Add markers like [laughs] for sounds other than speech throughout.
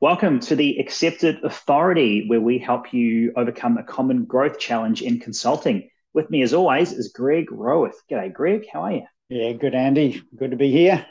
Welcome to the Accepted Authority, where we help you overcome a common growth challenge in consulting. With me, as always, is Greg Roworth. G'day, Greg. How are you? Yeah, good, Andy. Good to be here.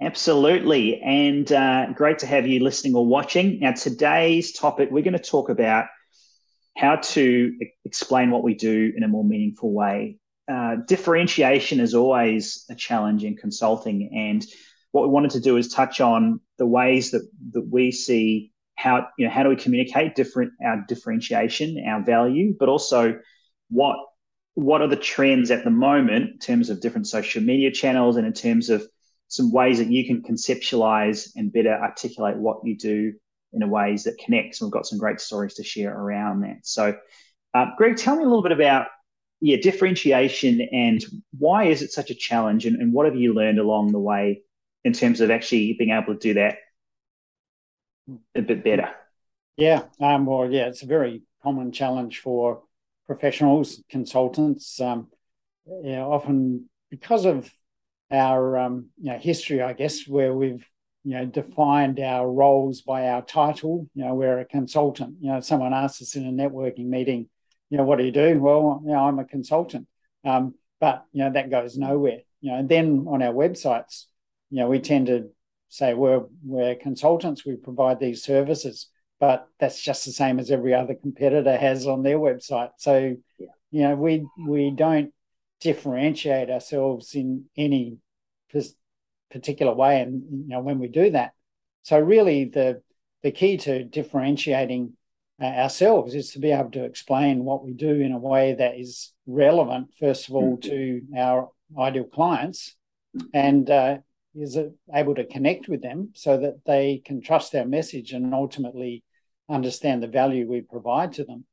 Absolutely. And uh, great to have you listening or watching. Now, today's topic, we're going to talk about how to explain what we do in a more meaningful way. Uh, differentiation is always a challenge in consulting. And what we wanted to do is touch on the ways that, that we see how you know how do we communicate different our differentiation, our value, but also what what are the trends at the moment in terms of different social media channels and in terms of some ways that you can conceptualize and better articulate what you do in a ways that connects. And we've got some great stories to share around that. So, uh, Greg, tell me a little bit about yeah differentiation and why is it such a challenge, and, and what have you learned along the way in terms of actually being able to do that a bit better? Yeah, um, well, yeah, it's a very common challenge for professionals, consultants. Um, yeah, often because of our um, you know history, I guess, where we've you know defined our roles by our title. You know, we're a consultant. You know, someone asks us in a networking meeting, you know, what do you do? Well, you know, I'm a consultant. Um, but you know that goes nowhere. You know, and then on our websites, you know, we tend to say we're we're consultants. We provide these services, but that's just the same as every other competitor has on their website. So, yeah. you know, we we don't differentiate ourselves in any particular way, and you know, when we do that, so really the the key to differentiating uh, ourselves is to be able to explain what we do in a way that is relevant, first of all, mm-hmm. to our ideal clients, and uh, is able to connect with them so that they can trust our message and ultimately understand the value we provide to them.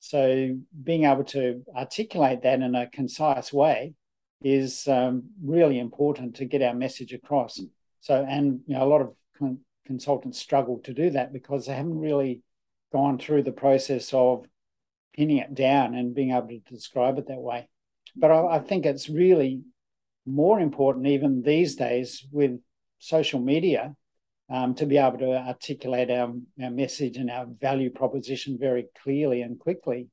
So, being able to articulate that in a concise way is um, really important to get our message across. So, and you know, a lot of con- consultants struggle to do that because they haven't really gone through the process of pinning it down and being able to describe it that way. But I, I think it's really more important even these days with social media um, to be able to articulate our, our message and our value proposition very clearly and quickly.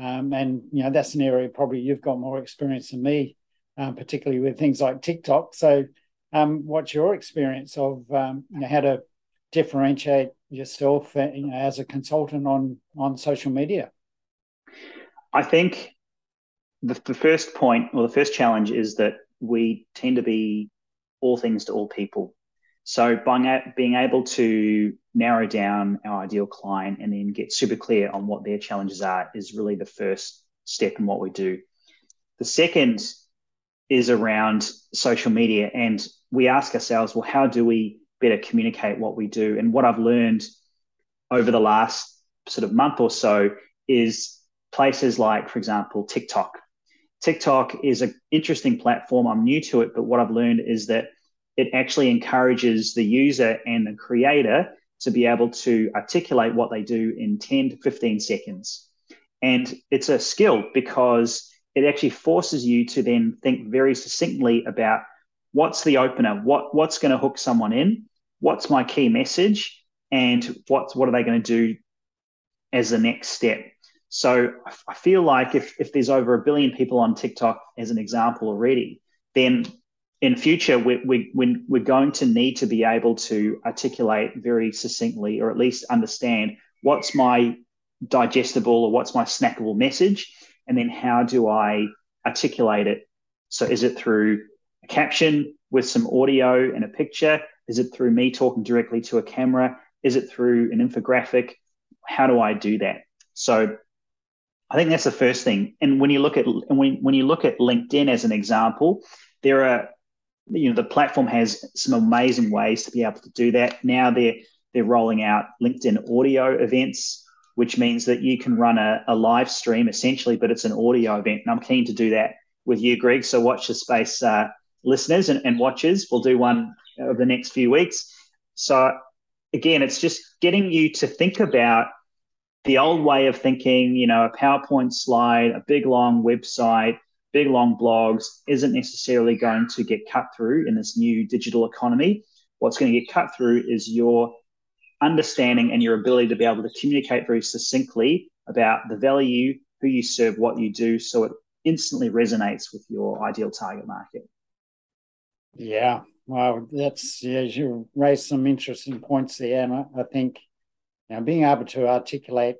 Um, and you know that's an area probably you've got more experience than me, um, particularly with things like TikTok. So, um, what's your experience of um, you know, how to differentiate yourself uh, you know, as a consultant on on social media? I think the, the first point or the first challenge is that we tend to be all things to all people. So by being able to narrow down our ideal client and then get super clear on what their challenges are is really the first step in what we do. The second is around social media. And we ask ourselves, well, how do we better communicate what we do? And what I've learned over the last sort of month or so is places like, for example, TikTok TikTok is an interesting platform. I'm new to it, but what I've learned is that it actually encourages the user and the creator to be able to articulate what they do in 10 to 15 seconds. And it's a skill because it actually forces you to then think very succinctly about what's the opener, what, what's going to hook someone in, what's my key message, and what's, what are they going to do as the next step. So I feel like if, if there's over a billion people on TikTok, as an example already, then in future we, we, we, we're going to need to be able to articulate very succinctly or at least understand what's my digestible or what's my snackable message and then how do i articulate it? So is it through a caption with some audio and a picture? Is it through me talking directly to a camera? Is it through an infographic? How do i do that? So I think that's the first thing. And when you look at when when you look at LinkedIn as an example, there are you know the platform has some amazing ways to be able to do that. Now they're they're rolling out LinkedIn audio events, which means that you can run a, a live stream essentially, but it's an audio event. And I'm keen to do that with you, Greg. So watch the space, uh, listeners and, and watchers. We'll do one over the next few weeks. So again, it's just getting you to think about the old way of thinking, you know, a PowerPoint slide, a big long website, big long blogs isn't necessarily going to get cut through in this new digital economy. What's going to get cut through is your understanding and your ability to be able to communicate very succinctly about the value, who you serve, what you do, so it instantly resonates with your ideal target market. Yeah, well, that's yeah, you raised some interesting points there, and I, I think know, being able to articulate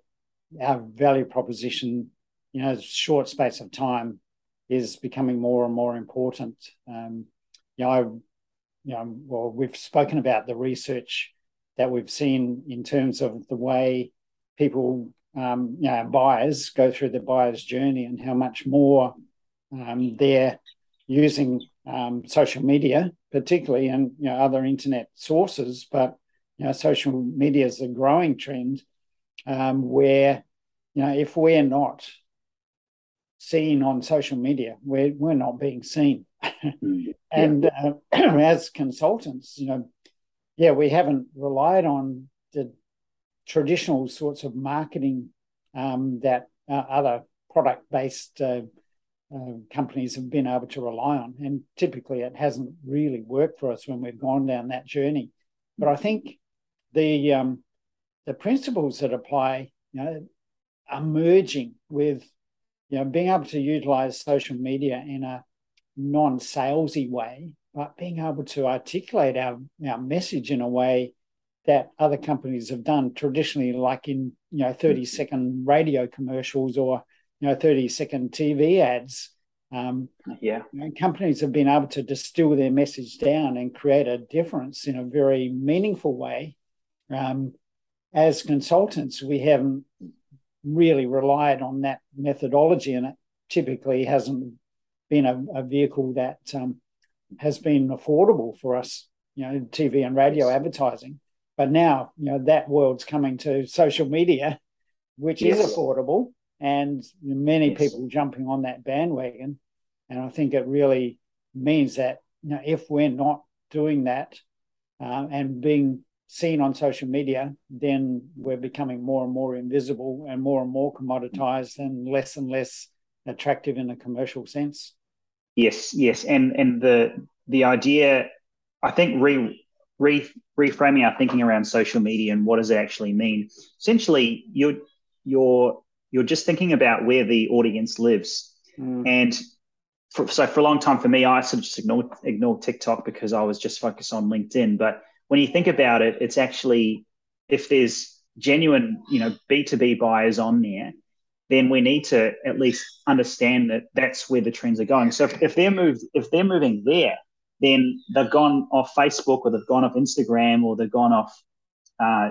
our value proposition, you know, short space of time, is becoming more and more important. Um, you know, I, you know, well, we've spoken about the research that we've seen in terms of the way people, um, you know, buyers go through the buyer's journey and how much more um, they're using um, social media, particularly, and you know other internet sources. But you know, social media is a growing trend um, where you know if we're not seen on social media, we're we're not being seen. Mm, [laughs] and uh, [clears throat] as consultants, you know, yeah, we haven't relied on the traditional sorts of marketing um, that uh, other product based uh, uh, companies have been able to rely on. And typically it hasn't really worked for us when we've gone down that journey. But I think the um, the principles that apply, you know, are merging with you know being able to utilize social media in a non-salesy way, but being able to articulate our, our message in a way that other companies have done traditionally, like in you know 30 second radio commercials or you know 30 second TV ads. Um, yeah, you know, companies have been able to distill their message down and create a difference in a very meaningful way. Um, as consultants, we haven't really relied on that methodology, and it typically hasn't been a, a vehicle that um, has been affordable for us. You know, TV and radio advertising. But now, you know, that world's coming to social media, which yes. is affordable and many yes. people jumping on that bandwagon. And I think it really means that you know, if we're not doing that uh, and being seen on social media, then we're becoming more and more invisible and more and more commoditized and less and less attractive in a commercial sense. Yes, yes, and and the the idea, I think, re, re reframing our thinking around social media and what does it actually mean. Essentially, you're you're you're just thinking about where the audience lives. Mm. And for, so for a long time for me, I sort of just ignored, ignored TikTok because I was just focused on LinkedIn. But when you think about it, it's actually if there's genuine, you know, B2B buyers on there, then we need to at least understand that that's where the trends are going. So if, if they're moved, if they're moving there, then they've gone off Facebook or they've gone off Instagram or they've gone off uh,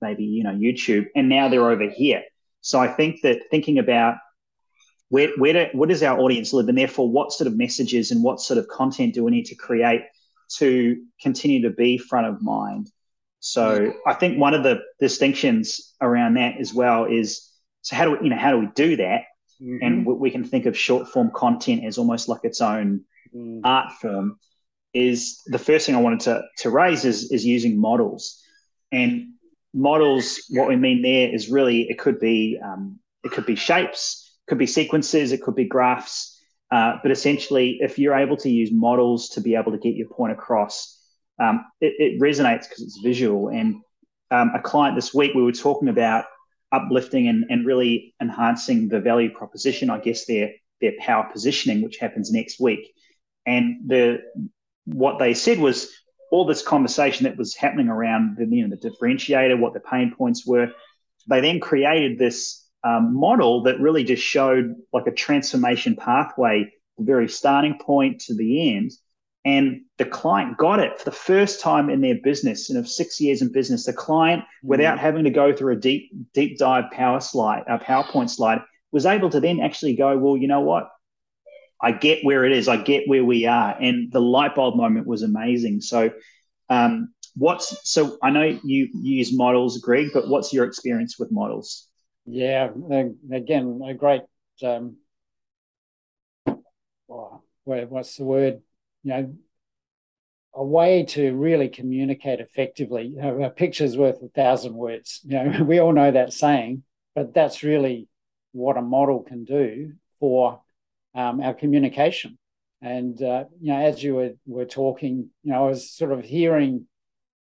maybe you know YouTube, and now they're over here. So I think that thinking about where, where, do, where does our audience live, and therefore what sort of messages and what sort of content do we need to create to continue to be front of mind? So I think one of the distinctions around that as well is so how do we, you know how do we do that? Mm-hmm. And we, we can think of short form content as almost like its own mm. art form. Is the first thing I wanted to, to raise is is using models. And models, what we mean there is really it could be um, it could be shapes, could be sequences, it could be graphs. Uh, but essentially, if you're able to use models to be able to get your point across, um, it, it, resonates because it's visual. And um, a client this week, we were talking about uplifting and, and really enhancing the value proposition, I guess their their power positioning, which happens next week. And the what they said was all this conversation that was happening around the, you know, the differentiator, what the pain points were. They then created this um, model that really just showed like a transformation pathway, the very starting point to the end. And the client got it for the first time in their business, and of six years in business, the client, mm-hmm. without having to go through a deep, deep dive power slide, a PowerPoint slide, was able to then actually go, well, you know what? I get where it is. I get where we are. And the light bulb moment was amazing. So, um, what's so I know you use models, Greg, but what's your experience with models? Yeah, again, a great. Um, oh, what's the word? You know, a way to really communicate effectively. You know, a picture's worth a thousand words. You know, [laughs] we all know that saying, but that's really what a model can do for um, our communication. And uh, you know, as you were, were talking, you know, I was sort of hearing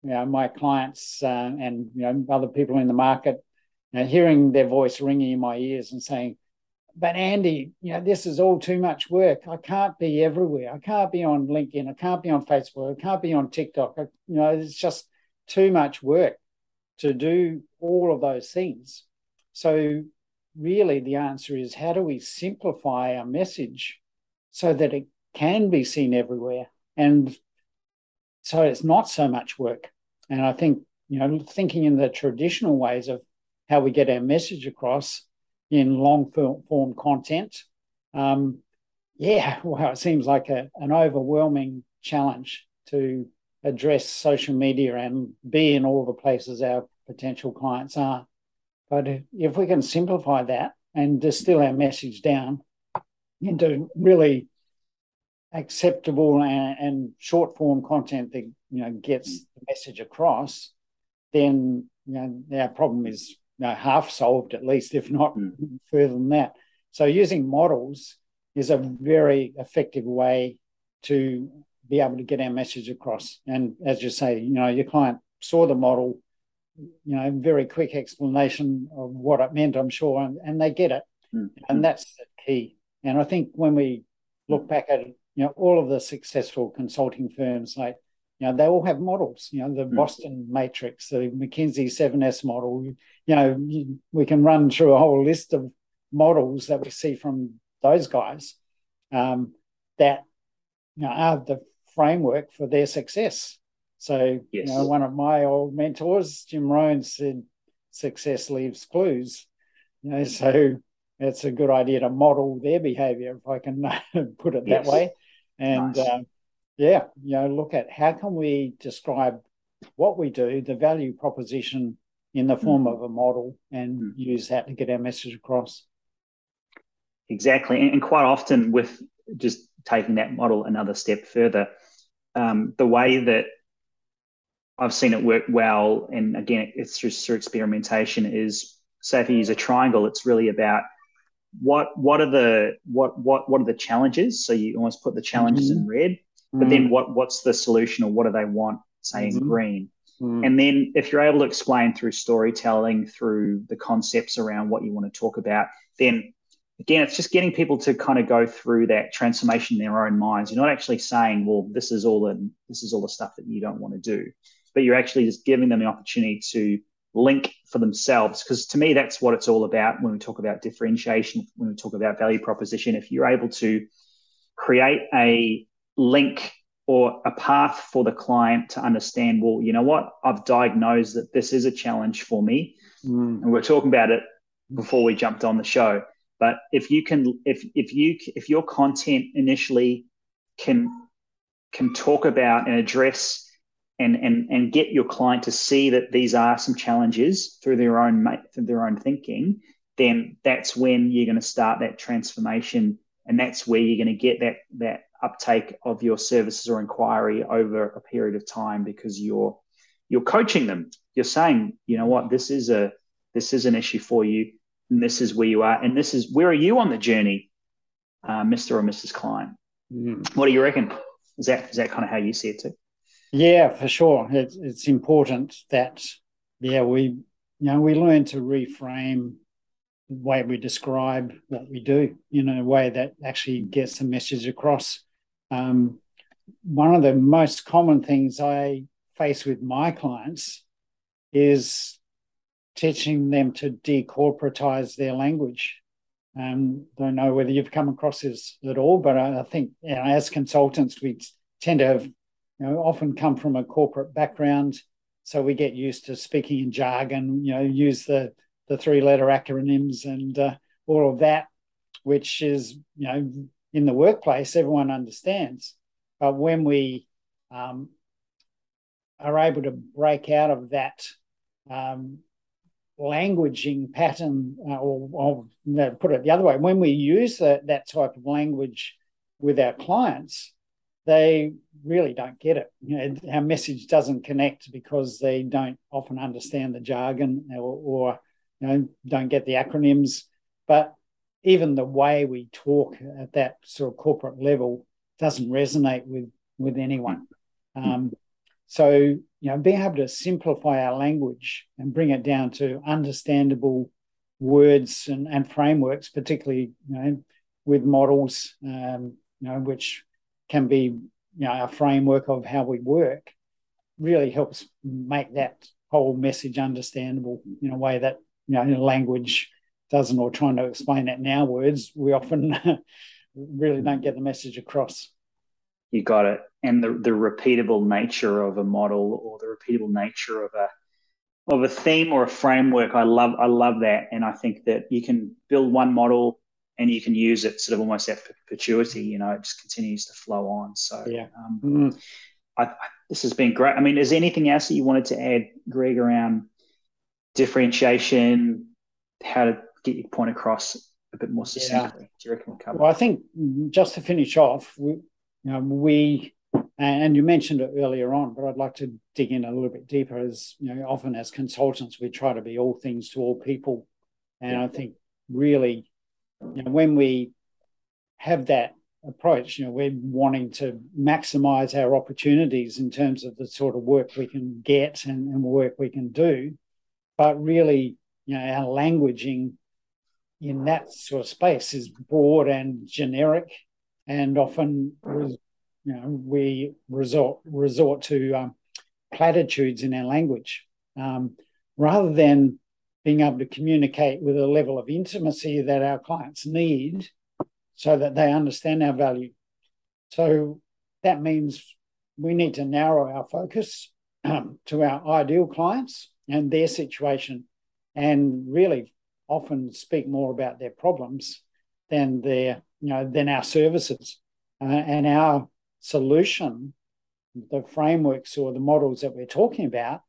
you know, my clients uh, and you know other people in the market, know, hearing their voice ringing in my ears and saying, "But Andy, you know, this is all too much work. I can't be everywhere. I can't be on LinkedIn. I can't be on Facebook. I can't be on TikTok. I, you know, it's just too much work to do all of those things." So really the answer is how do we simplify our message so that it can be seen everywhere and so it's not so much work and i think you know thinking in the traditional ways of how we get our message across in long form content. Um, yeah [laughs] well it seems like a, an overwhelming challenge to address social media and be in all the places our potential clients are. But if we can simplify that and distill our message down into really acceptable and, and short form content that you know gets the message across, then you know our problem is you know, half solved at least, if not mm. further than that. So using models is a very effective way to be able to get our message across. And as you say, you know, your client saw the model, you know, very quick explanation of what it meant, I'm sure, and, and they get it. Mm-hmm. And that's the key. And I think when we look back at you know, all of the successful consulting firms, like, you know, they all have models, you know, the mm-hmm. Boston Matrix, the McKinsey 7S model, you know, we can run through a whole list of models that we see from those guys um, that, you know, are the framework for their success. So, yes. you know, one of my old mentors, Jim Rohn, said, "Success leaves clues." You know, so it's a good idea to model their behaviour, if I can [laughs] put it yes. that way. And nice. uh, yeah, you know, look at how can we describe what we do, the value proposition in the form mm. of a model, and mm. use that to get our message across. Exactly, and quite often with just taking that model another step further, um, the way that I've seen it work well, and again, it's just through experimentation. Is say if you use a triangle, it's really about what what are the what what what are the challenges? So you almost put the challenges mm-hmm. in red, but then what what's the solution or what do they want? Say mm-hmm. in green. Mm-hmm. And then if you're able to explain through storytelling, through the concepts around what you want to talk about, then again, it's just getting people to kind of go through that transformation in their own minds. You're not actually saying, well, this is all the this is all the stuff that you don't want to do but you're actually just giving them the opportunity to link for themselves. Because to me, that's what it's all about when we talk about differentiation, when we talk about value proposition. If you're able to create a link or a path for the client to understand, well, you know what, I've diagnosed that this is a challenge for me. Mm. And we're talking about it before we jumped on the show. But if you can, if if you if your content initially can can talk about and address and and and get your client to see that these are some challenges through their own through their own thinking, then that's when you're going to start that transformation, and that's where you're going to get that that uptake of your services or inquiry over a period of time because you're you're coaching them. You're saying, you know what, this is a this is an issue for you, and this is where you are, and this is where are you on the journey, uh, Mister or Mrs. Client. Mm. What do you reckon? Is that is that kind of how you see it too? Yeah, for sure. It's, it's important that, yeah, we, you know, we learn to reframe the way we describe what we do in a way that actually gets the message across. Um, one of the most common things I face with my clients is teaching them to decorporatize their language. Um, don't know whether you've come across this at all, but I, I think you know, as consultants, we tend to have you know, often come from a corporate background, so we get used to speaking in jargon. You know, use the the three letter acronyms and uh, all of that, which is you know in the workplace everyone understands. But when we um, are able to break out of that um, languaging pattern, uh, or, or no, put it the other way, when we use that that type of language with our clients, they really don't get it. You know, our message doesn't connect because they don't often understand the jargon or, or you know don't get the acronyms. But even the way we talk at that sort of corporate level doesn't resonate with with anyone. Um, So, you know, being able to simplify our language and bring it down to understandable words and, and frameworks, particularly, you know, with models, um, you know, which can be, you know, a framework of how we work, really helps make that whole message understandable in a way that, you know, in language doesn't, or trying to explain it in our words, we often [laughs] really don't get the message across. You got it. And the, the repeatable nature of a model or the repeatable nature of a of a theme or a framework, I love I love that. And I think that you can build one model and you can use it sort of almost at perpetuity, you know, it just continues to flow on. So yeah. Um, mm. I, I, this has been great. I mean, is there anything else that you wanted to add, Greg, around differentiation, how to get your point across a bit more succinctly? Yeah. Do you reckon we cover? Well, I think just to finish off, we, you know, we and you mentioned it earlier on, but I'd like to dig in a little bit deeper. As you know, often as consultants, we try to be all things to all people, and yeah. I think really, you know, when we have that approach, you know, we're wanting to maximize our opportunities in terms of the sort of work we can get and, and work we can do, but really, you know, our languaging in that sort of space is broad and generic, and often you know we resort resort to um, platitudes in our language um, rather than being able to communicate with a level of intimacy that our clients need so that they understand our value. So that means we need to narrow our focus um, [clears throat] to our ideal clients and their situation and really often speak more about their problems than their you know than our services. Uh, and our solution the frameworks or the models that we're talking about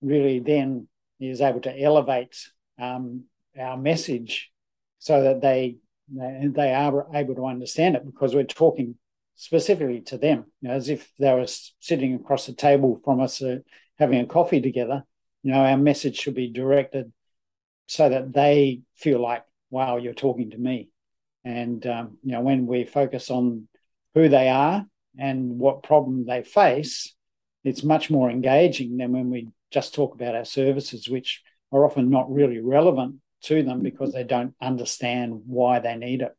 really then is able to elevate um, our message so that they they are able to understand it because we're talking specifically to them you know, as if they were sitting across the table from us uh, having a coffee together. You know our message should be directed so that they feel like, wow, you're talking to me. And, um, you know, when we focus on who they are and what problem they face, it's much more engaging than when we just talk about our services, which are often not really relevant to them because they don't understand why they need it.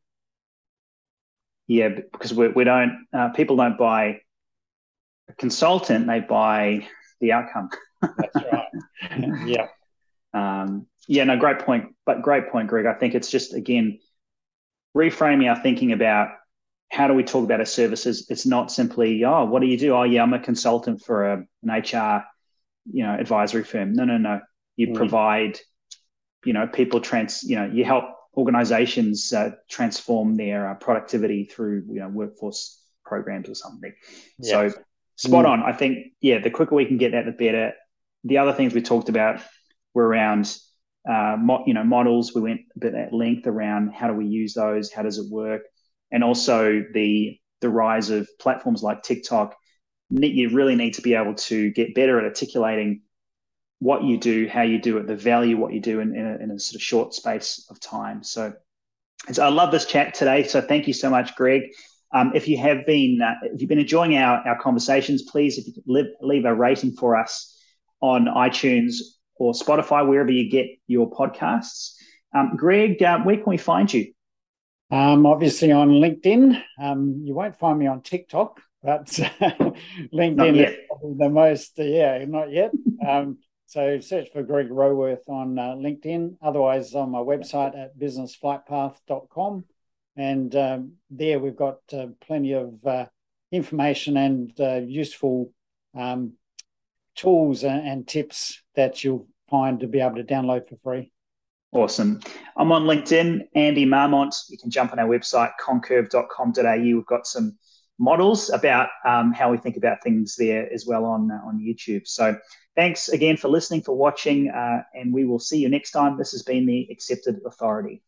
Yeah, because we, we don't, uh, people don't buy a consultant, they buy the outcome. That's right. [laughs] yeah. Um, yeah, no, great point. But great point, Greg. I think it's just again reframing our thinking about how do we talk about our services. It's not simply, oh, what do you do? Oh, yeah, I'm a consultant for a, an HR, you know, advisory firm. No, no, no. You mm. provide, you know, people trans, you know, you help organizations uh, transform their uh, productivity through, you know, workforce programs or something. So spot mm. on. I think, yeah, the quicker we can get that, the better. The other things we talked about were around uh, mo- you know models. We went a bit at length around how do we use those, how does it work, and also the the rise of platforms like TikTok. You really need to be able to get better at articulating what you do, how you do it, the value what you do in, in, a, in a sort of short space of time. So, so I love this chat today. So thank you so much, Greg. Um, if you have been uh, if you've been enjoying our, our conversations, please if you could leave, leave a rating for us on iTunes or Spotify, wherever you get your podcasts. Um, Greg, uh, where can we find you? Um, obviously on LinkedIn. Um, you won't find me on TikTok, but [laughs] LinkedIn is the most, uh, yeah, not yet. Um, so search for Greg Roworth on uh, LinkedIn. Otherwise, on my website at businessflightpath.com. And um, there we've got uh, plenty of uh, information and uh, useful um, tools and, and tips that you'll find to be able to download for free. Awesome. I'm on LinkedIn, Andy Marmont. You can jump on our website, concurve.com.au. We've got some models about um, how we think about things there as well on, uh, on YouTube. So thanks again for listening, for watching, uh, and we will see you next time. This has been the Accepted Authority.